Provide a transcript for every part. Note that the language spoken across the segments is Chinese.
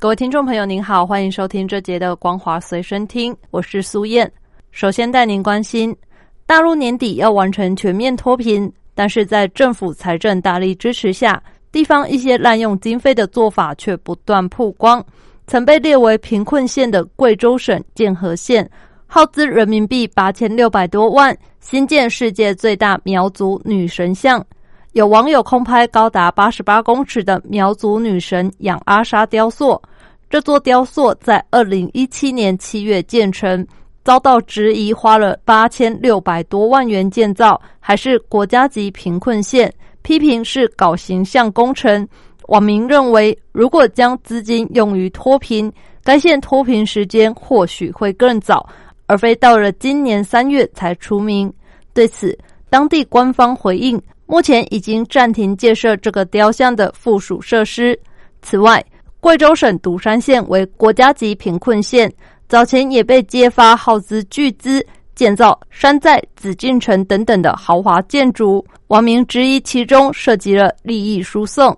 各位听众朋友，您好，欢迎收听这节的光华随身听，我是苏燕。首先带您关心，大陆年底要完成全面脱贫，但是在政府财政大力支持下，地方一些滥用经费的做法却不断曝光。曾被列为贫困县的贵州省建和县，耗资人民币八千六百多万，新建世界最大苗族女神像。有网友空拍高达八十八公尺的苗族女神养阿莎雕塑，这座雕塑在二零一七年七月建成，遭到质疑花了八千六百多万元建造，还是国家级贫困县，批评是搞形象工程。网民认为，如果将资金用于脱贫，该县脱贫时间或许会更早，而非到了今年三月才出名。对此，当地官方回应。目前已经暂停建设这个雕像的附属设施。此外，贵州省独山县为国家级贫困县，早前也被揭发耗资巨资建造山寨紫禁城等等的豪华建筑，网民质疑其中涉及了利益输送。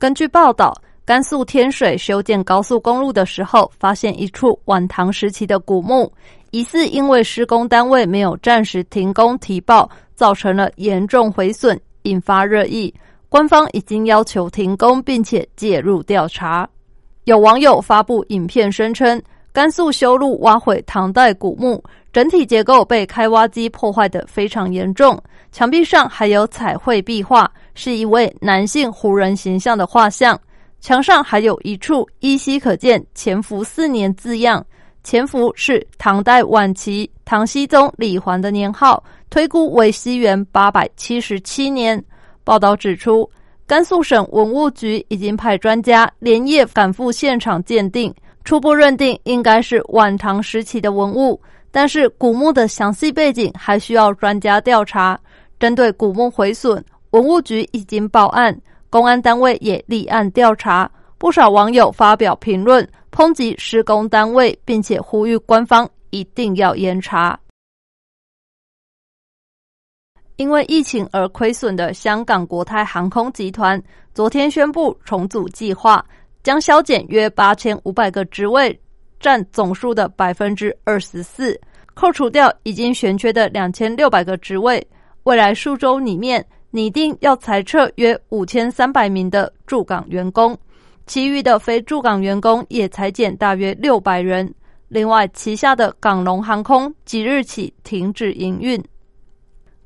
根据报道，甘肃天水修建高速公路的时候，发现一处晚唐时期的古墓。疑似因为施工单位没有暂时停工提报，造成了严重毁损，引发热议。官方已经要求停工，并且介入调查。有网友发布影片声称，甘肃修路挖毁唐代古墓，整体结构被开挖机破坏的非常严重。墙壁上还有彩绘壁画，是一位男性胡人形象的画像。墙上还有一处依稀可见“潜伏四年”字样。前福是唐代晚期唐僖宗李环的年号，推估为西元八百七十七年。报道指出，甘肃省文物局已经派专家连夜赶赴现场鉴定，初步认定应该是晚唐时期的文物，但是古墓的详细背景还需要专家调查。针对古墓毁损，文物局已经报案，公安单位也立案调查。不少网友发表评论。抨击施工单位，并且呼吁官方一定要严查。因为疫情而亏损的香港国泰航空集团，昨天宣布重组计划，将削减约八千五百个职位，占总数的百分之二十四。扣除掉已经悬缺的两千六百个职位，未来数周里面拟定要裁撤约五千三百名的驻港员工。其余的非驻港员工也裁减大约六百人。另外，旗下的港龙航空即日起停止营运。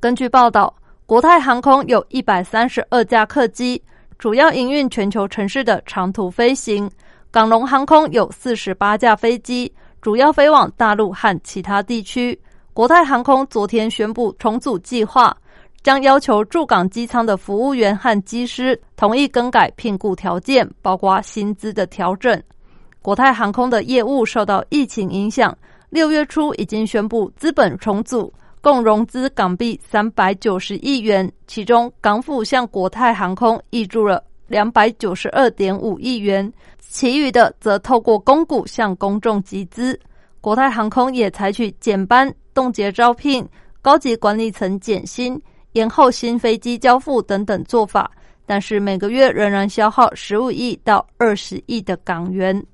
根据报道，国泰航空有一百三十二架客机，主要营运全球城市的长途飞行；港龙航空有四十八架飞机，主要飞往大陆和其他地区。国泰航空昨天宣布重组计划。将要求驻港机舱的服务员和机师同意更改聘雇条件，包括薪资的调整。国泰航空的业务受到疫情影响，六月初已经宣布资本重组，共融资港币三百九十亿元，其中港府向国泰航空挹注了两百九十二点五亿元，其余的则透过公股向公众集资。国泰航空也采取减班、冻结招聘、高级管理层减薪。延后新飞机交付等等做法，但是每个月仍然消耗十五亿到二十亿的港元。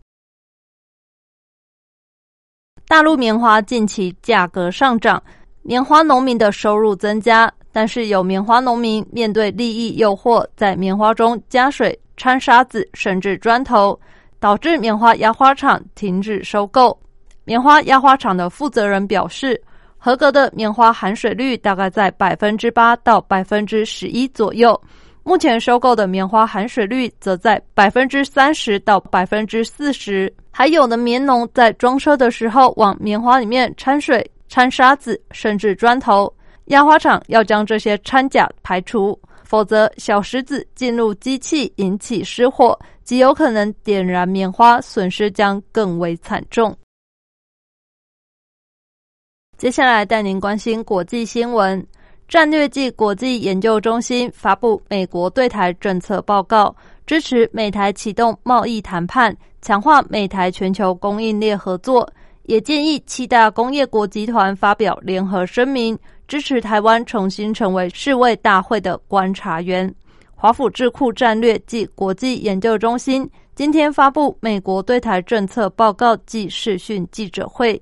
大陆棉花近期价格上涨，棉花农民的收入增加，但是有棉花农民面对利益诱惑，在棉花中加水、掺沙子，甚至砖头，导致棉花压花厂停止收购。棉花压花厂的负责人表示。合格的棉花含水率大概在百分之八到百分之十一左右，目前收购的棉花含水率则在百分之三十到百分之四十。还有的棉农在装车的时候往棉花里面掺水、掺沙子，甚至砖头。压花厂要将这些掺假排除，否则小石子进入机器引起失火，极有可能点燃棉花，损失将更为惨重。接下来带您关心国际新闻。战略暨国际研究中心发布美国对台政策报告，支持美台启动贸易谈判，强化美台全球供应链合作。也建议七大工业国集团发表联合声明，支持台湾重新成为世卫大会的观察员。华府智库战略暨国际研究中心今天发布美国对台政策报告暨视讯记者会。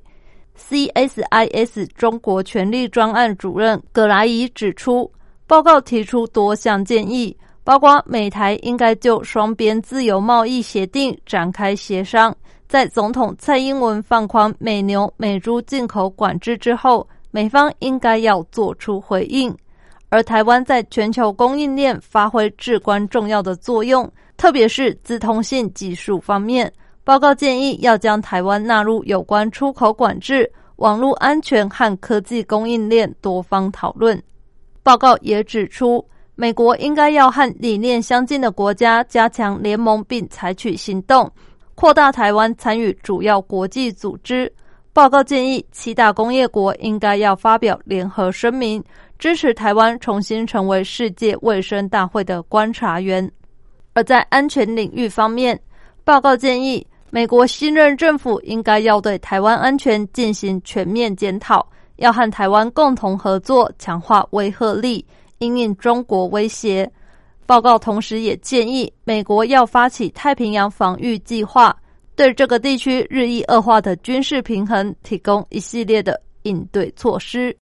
CSIS 中国权力专案主任葛莱伊指出，报告提出多项建议，包括美台应该就双边自由贸易协定展开协商。在总统蔡英文放宽美牛、美猪进口管制之后，美方应该要做出回应。而台湾在全球供应链发挥至关重要的作用，特别是自通信技术方面。报告建议要将台湾纳入有关出口管制、网络安全和科技供应链多方讨论。报告也指出，美国应该要和理念相近的国家加强联盟，并采取行动。扩大台湾参与主要国际组织。报告建议，七大工业国应该要发表联合声明，支持台湾重新成为世界卫生大会的观察员。而在安全领域方面，报告建议，美国新任政府应该要对台湾安全进行全面检讨，要和台湾共同合作，强化威慑力，应应中国威胁。报告同时也建议美国要发起太平洋防御计划，对这个地区日益恶化的军事平衡提供一系列的应对措施。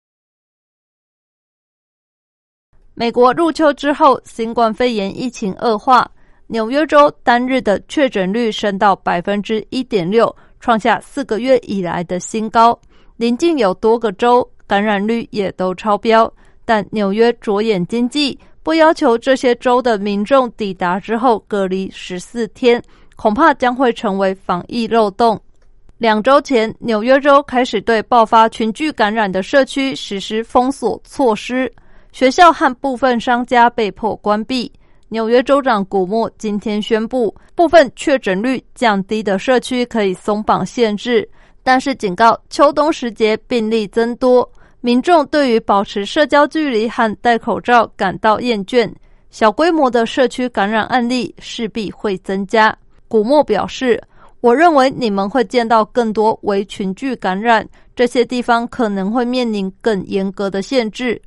美国入秋之后，新冠肺炎疫情恶化，纽约州单日的确诊率升到百分之一点六，创下四个月以来的新高。临近有多个州感染率也都超标，但纽约着眼经济。不要求这些州的民众抵达之后隔离十四天，恐怕将会成为防疫漏洞。两周前，纽约州开始对爆发群聚感染的社区实施封锁措施，学校和部分商家被迫关闭。纽约州长古默今天宣布，部分确诊率降低的社区可以松绑限制，但是警告秋冬时节病例增多。民众对于保持社交距离和戴口罩感到厌倦，小规模的社区感染案例势必会增加。古默表示：“我认为你们会见到更多为群聚感染，这些地方可能会面临更严格的限制。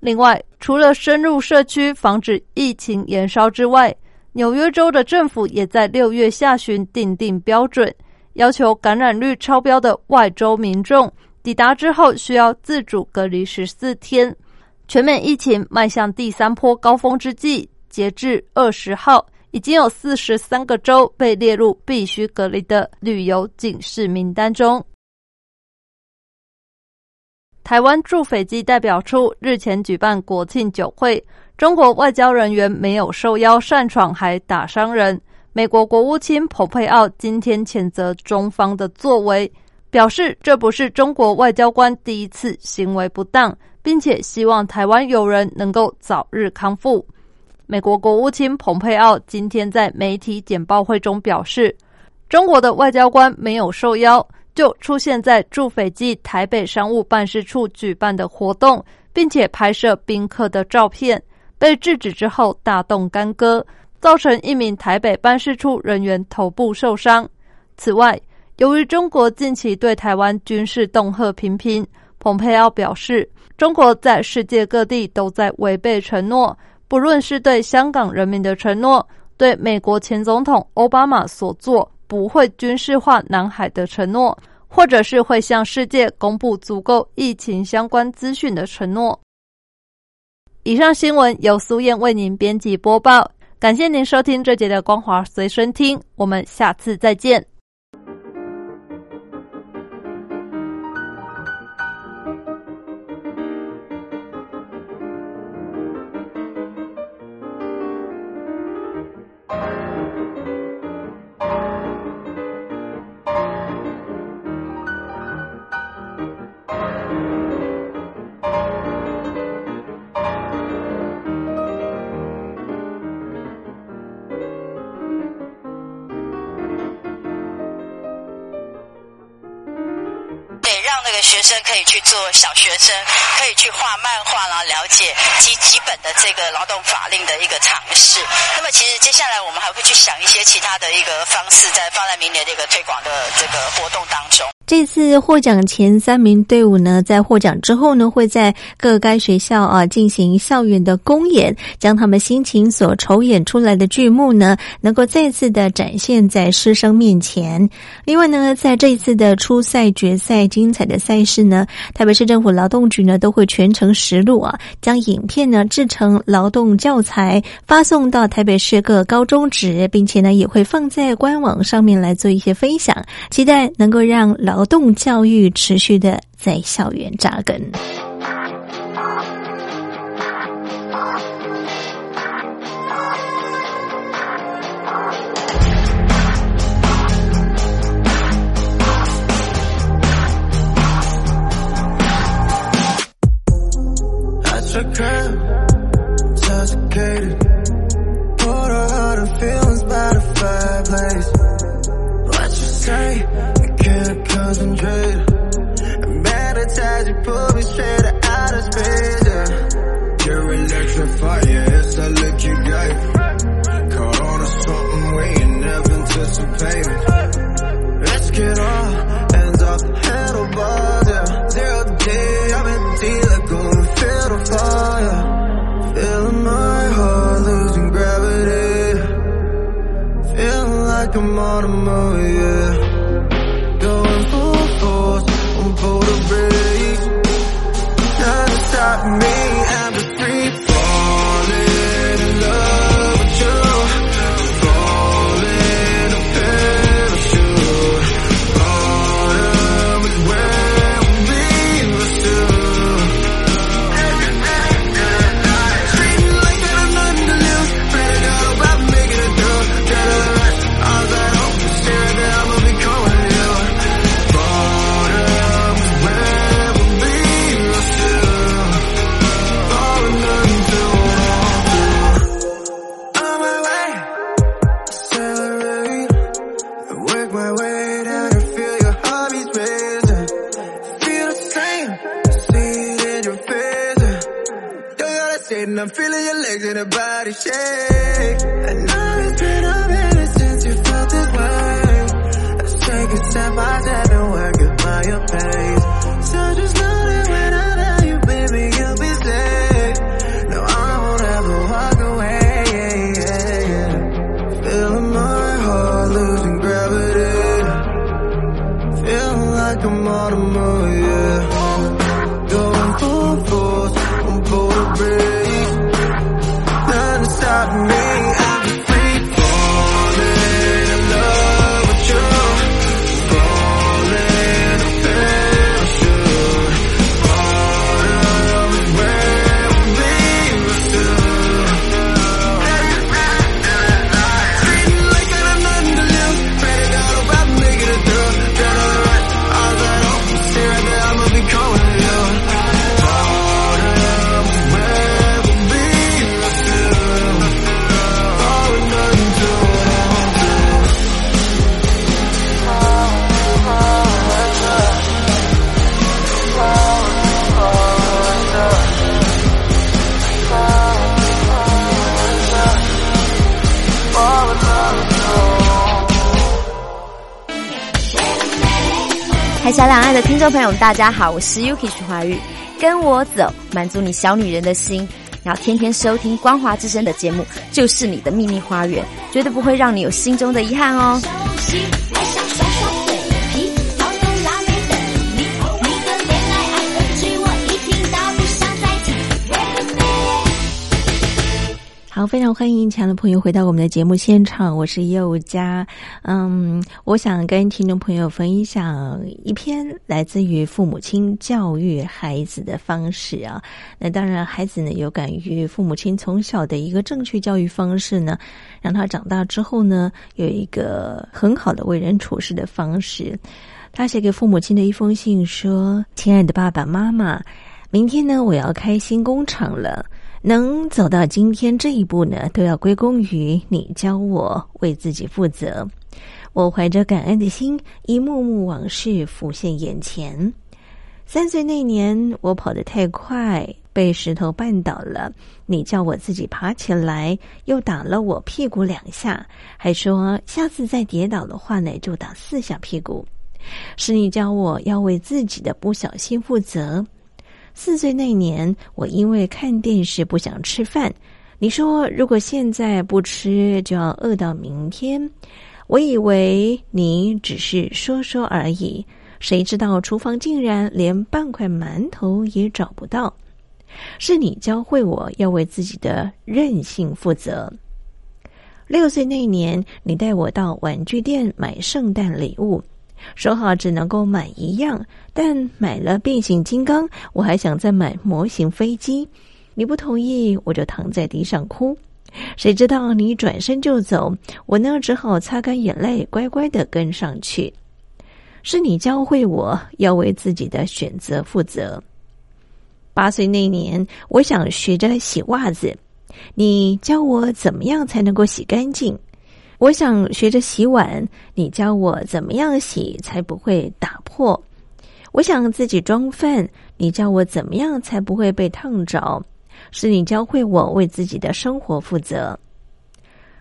另外，除了深入社区防止疫情延烧之外，纽约州的政府也在六月下旬订定标准，要求感染率超标的外州民众。”抵达之后需要自主隔离十四天。全美疫情迈向第三波高峰之际，截至二十号，已经有四十三个州被列入必须隔离的旅游警示名单中。台湾驻斐济代表处日前举办国庆酒会，中国外交人员没有受邀擅闯，还打伤人。美国国务卿蓬佩奥今天谴责中方的作为。表示这不是中国外交官第一次行为不当，并且希望台湾友人能够早日康复。美国国务卿蓬佩奥今天在媒体简报会中表示，中国的外交官没有受邀就出现在驻斐济台北商务办事处举办的活动，并且拍摄宾客的照片，被制止之后大动干戈，造成一名台北办事处人员头部受伤。此外，由于中国近期对台湾军事恫吓频频，蓬佩奥表示，中国在世界各地都在违背承诺，不论是对香港人民的承诺，对美国前总统奥巴马所做不会军事化南海的承诺，或者是会向世界公布足够疫情相关资讯的承诺。以上新闻由苏燕为您编辑播报，感谢您收听这节的光华随身听，我们下次再见。学生可以去做小学生，可以去画漫画啦，了解基基本的这个劳动法令的一个尝试。那么，其实接下来我们还会去想一些其他的一个方式，在放在明年的一个推广的这个活动当中。这次获奖前三名队伍呢，在获奖之后呢，会在各该学校啊进行校园的公演，将他们心情所筹演出来的剧目呢，能够再次的展现在师生面前。另外呢，在这一次的初赛、决赛精彩的赛事呢，台北市政府劳动局呢都会全程实录啊，将影片呢制成劳动教材，发送到台北市各高中职，并且呢也会放在官网上面来做一些分享，期待能够让劳动教育持续的在校园扎根。Me straight out of space. Yeah. You're electrifying, it's you got. Caught on to something we ain't never anticipated. 海峡两爱的听众朋友们，大家好，我是 Yuki 徐怀玉，跟我走，满足你小女人的心。然后天天收听光华之声的节目，就是你的秘密花园，绝对不会让你有心中的遗憾哦。好，非常欢迎亲爱的朋友回到我们的节目现场，我是佑佳。嗯，我想跟听众朋友分享一篇来自于父母亲教育孩子的方式啊。那当然，孩子呢有感于父母亲从小的一个正确教育方式呢，让他长大之后呢有一个很好的为人处事的方式。他写给父母亲的一封信说：“亲爱的爸爸妈妈，明天呢我要开新工厂了。”能走到今天这一步呢，都要归功于你教我为自己负责。我怀着感恩的心，一幕幕往事浮现眼前。三岁那年，我跑得太快，被石头绊倒了。你叫我自己爬起来，又打了我屁股两下，还说下次再跌倒的话呢，就打四下屁股。是你教我要为自己的不小心负责。四岁那年，我因为看电视不想吃饭，你说如果现在不吃，就要饿到明天。我以为你只是说说而已。谁知道厨房竟然连半块馒头也找不到？是你教会我要为自己的任性负责。六岁那年，你带我到玩具店买圣诞礼物，说好只能够买一样，但买了变形金刚，我还想再买模型飞机，你不同意，我就躺在地上哭。谁知道你转身就走，我呢只好擦干眼泪，乖乖的跟上去。是你教会我要为自己的选择负责。八岁那年，我想学着洗袜子，你教我怎么样才能够洗干净；我想学着洗碗，你教我怎么样洗才不会打破；我想自己装饭，你教我怎么样才不会被烫着。是你教会我为自己的生活负责。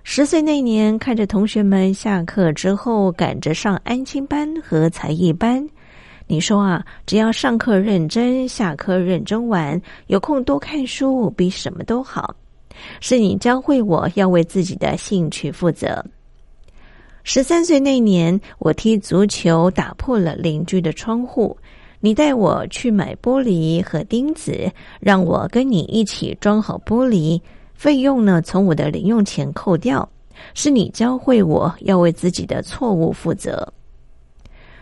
十岁那年，看着同学们下课之后赶着上安亲班和才艺班，你说啊，只要上课认真，下课认真玩，有空多看书，比什么都好。是你教会我要为自己的兴趣负责。十三岁那年，我踢足球打破了邻居的窗户，你带我去买玻璃和钉子，让我跟你一起装好玻璃。费用呢？从我的零用钱扣掉，是你教会我要为自己的错误负责。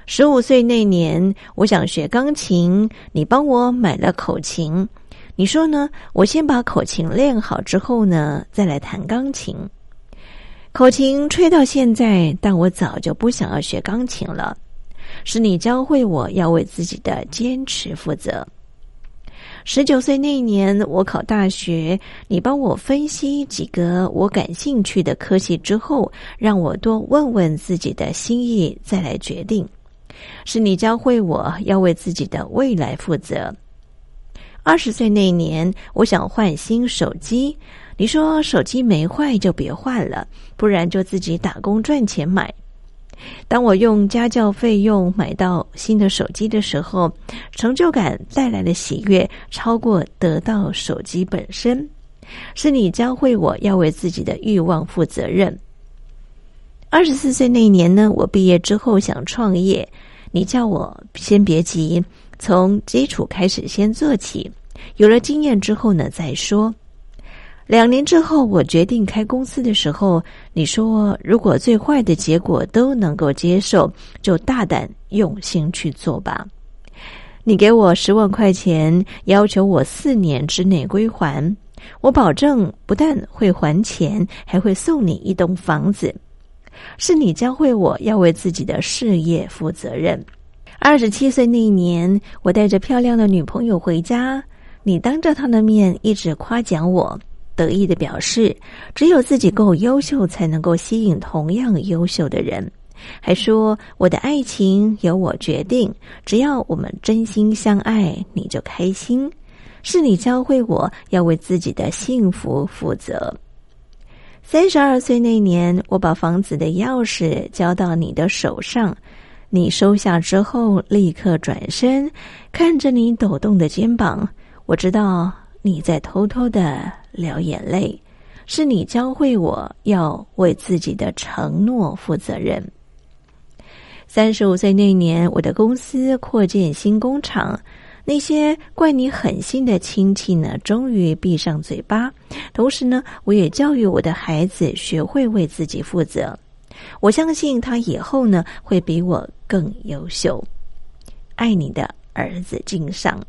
十五岁那年，我想学钢琴，你帮我买了口琴。你说呢？我先把口琴练好之后呢，再来弹钢琴。口琴吹到现在，但我早就不想要学钢琴了。是你教会我要为自己的坚持负责。十九岁那年，我考大学，你帮我分析几个我感兴趣的科系之后，让我多问问自己的心意，再来决定。是你教会我要为自己的未来负责。二十岁那年，我想换新手机，你说手机没坏就别换了，不然就自己打工赚钱买。当我用家教费用买到新的手机的时候，成就感带来的喜悦超过得到手机本身。是你教会我要为自己的欲望负责任。二十四岁那年呢，我毕业之后想创业，你叫我先别急，从基础开始先做起，有了经验之后呢再说。两年之后，我决定开公司的时候，你说如果最坏的结果都能够接受，就大胆用心去做吧。你给我十万块钱，要求我四年之内归还，我保证不但会还钱，还会送你一栋房子。是你教会我要为自己的事业负责任。二十七岁那一年，我带着漂亮的女朋友回家，你当着他的面一直夸奖我。得意的表示，只有自己够优秀，才能够吸引同样优秀的人。还说我的爱情由我决定，只要我们真心相爱，你就开心。是你教会我要为自己的幸福负责。三十二岁那年，我把房子的钥匙交到你的手上，你收下之后，立刻转身，看着你抖动的肩膀，我知道你在偷偷的。流眼泪，是你教会我要为自己的承诺负责任。三十五岁那年，我的公司扩建新工厂，那些怪你狠心的亲戚呢，终于闭上嘴巴。同时呢，我也教育我的孩子学会为自己负责。我相信他以后呢，会比我更优秀。爱你的儿子敬上。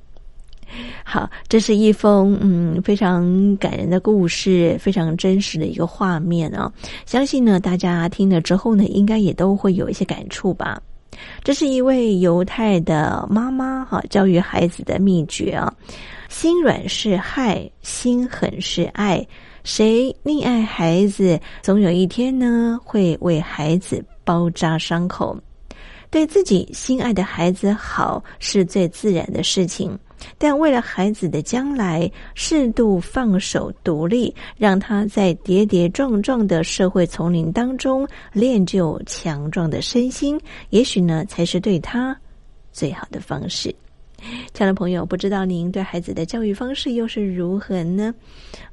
好，这是一封嗯非常感人的故事，非常真实的一个画面啊！相信呢，大家听了之后呢，应该也都会有一些感触吧。这是一位犹太的妈妈哈，教育孩子的秘诀啊：心软是害，心狠是爱。谁溺爱孩子，总有一天呢会为孩子包扎伤口。对自己心爱的孩子好是最自然的事情。但为了孩子的将来，适度放手独立，让他在跌跌撞撞的社会丛林当中练就强壮的身心，也许呢，才是对他最好的方式。亲爱的朋友，不知道您对孩子的教育方式又是如何呢？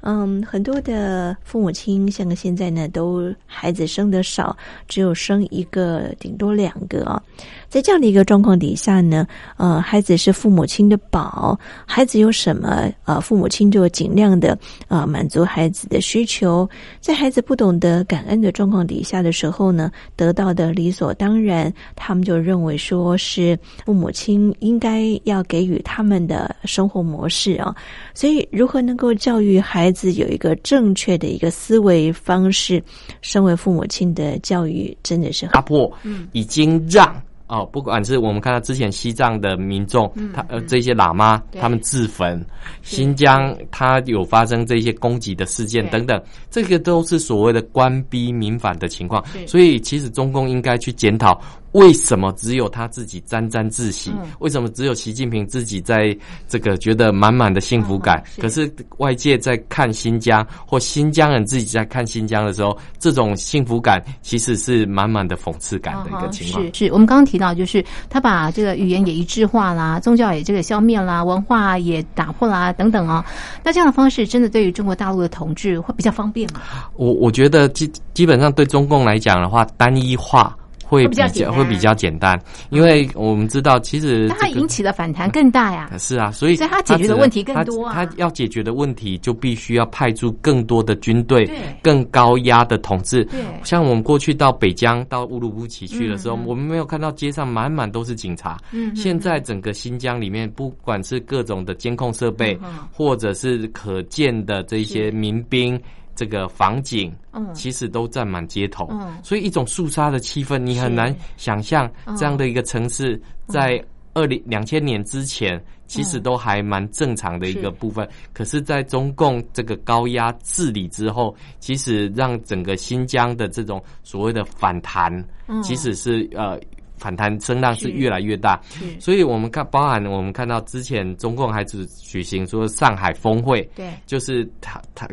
嗯，很多的父母亲像现在呢，都孩子生的少，只有生一个，顶多两个啊。在这样的一个状况底下呢，呃，孩子是父母亲的宝，孩子有什么，呃，父母亲就尽量的啊满足孩子的需求。在孩子不懂得感恩的状况底下的时候呢，得到的理所当然，他们就认为说是父母亲应该要给予他们的生活模式啊。所以，如何能够教育孩子有一个正确的一个思维方式？身为父母亲的教育真的是打破，嗯，已经让。哦，不管是我们看到之前西藏的民众，他呃这些喇嘛他们自焚，新疆他有发生这些攻击的事件等等，这个都是所谓的官逼民反的情况，所以其实中共应该去检讨。为什么只有他自己沾沾自喜？为什么只有习近平自己在这个觉得满满的幸福感？可是外界在看新疆，或新疆人自己在看新疆的时候，这种幸福感其实是满满的讽刺感的一个情况。是是，我们刚刚提到，就是他把这个语言也一致化啦，宗教也这个消灭啦，文化也打破啦，等等哦。那这样的方式，真的对于中国大陆的统治会比较方便吗？我我觉得基基本上对中共来讲的话，单一化。会比较会比较简单，因为我们知道，其实它引起的反弹更大呀。是啊，所以所以它解决的问题更多啊。它要解决的问题，就必须要派出更多的军队，更高压的统治。对，像我们过去到北疆、到乌鲁木齐去的时候，我们没有看到街上满满都是警察。嗯，现在整个新疆里面，不管是各种的监控设备，或者是可见的这些民兵。这个房景，嗯，其实都占满街头，嗯，所以一种肃杀的气氛，你很难想象这样的一个城市在二零两千年之前，其实都还蛮正常的一个部分。可是，在中共这个高压治理之后，其实让整个新疆的这种所谓的反弹，嗯。其实是呃反弹声浪是越来越大。所以我们看，包含我们看到之前中共还只举行说上海峰会，对，就是他他。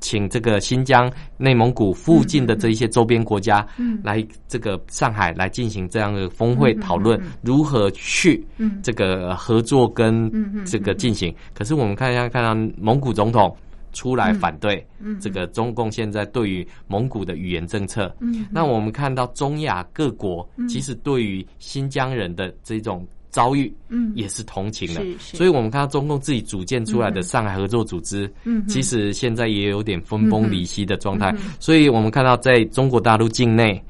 请这个新疆、内蒙古附近的这一些周边国家，嗯。来这个上海来进行这样的峰会讨论，如何去这个合作跟这个进行。可是我们看一下，看到蒙古总统出来反对这个中共现在对于蒙古的语言政策。嗯那我们看到中亚各国其实对于新疆人的这种。遭遇，嗯，也是同情的，所以我们看到中共自己组建出来的上海合作组织，嗯，其实现在也有点分崩离析的状态，所以我们看到在中国大陆境内。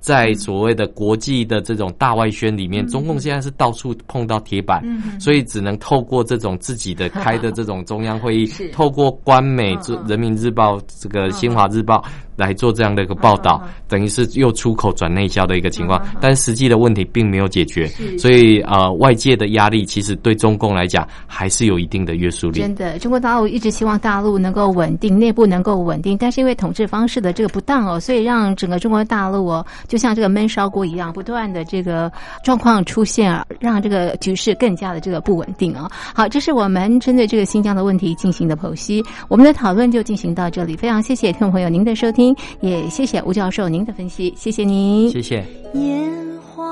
在所谓的国际的这种大外宣里面，中共现在是到处碰到铁板，所以只能透过这种自己的开的这种中央会议，透过官媒、人民日报、这个新华日报来做这样的一个报道，等于是又出口转内销的一个情况。但实际的问题并没有解决，所以呃，外界的压力其实对中共来讲还是有一定的约束力。真的，中国大陆一直希望大陆能够稳定，内部能够稳定，但是因为统治方式的这个不当哦，所以让整个中国大陆哦。就像这个闷烧锅一样，不断的这个状况出现，让这个局势更加的这个不稳定啊。好，这是我们针对这个新疆的问题进行的剖析，我们的讨论就进行到这里。非常谢谢听众朋友您的收听，也谢谢吴教授您的分析，谢谢您，谢谢。烟花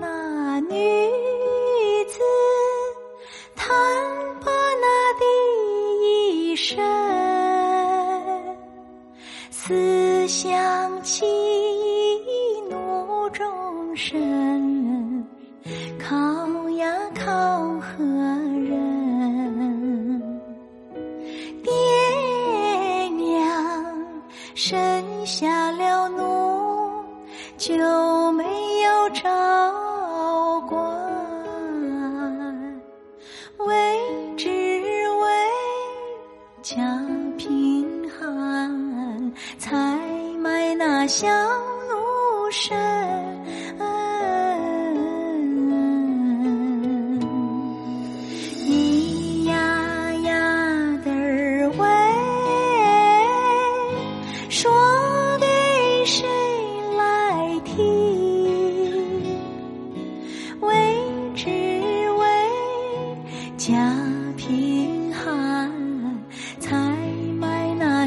那女子，弹罢那第一声。思想起怒众生，靠呀靠生下了奴，就没有照管，为只为家贫寒。才买那小奴身，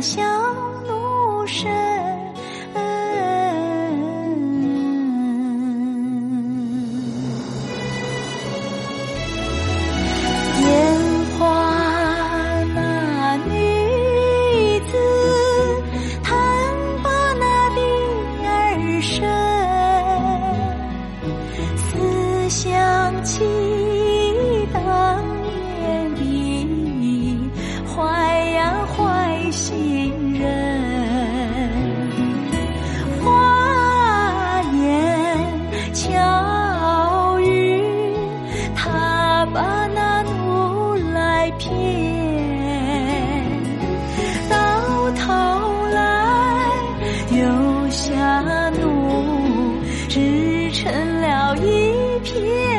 笑。成了一片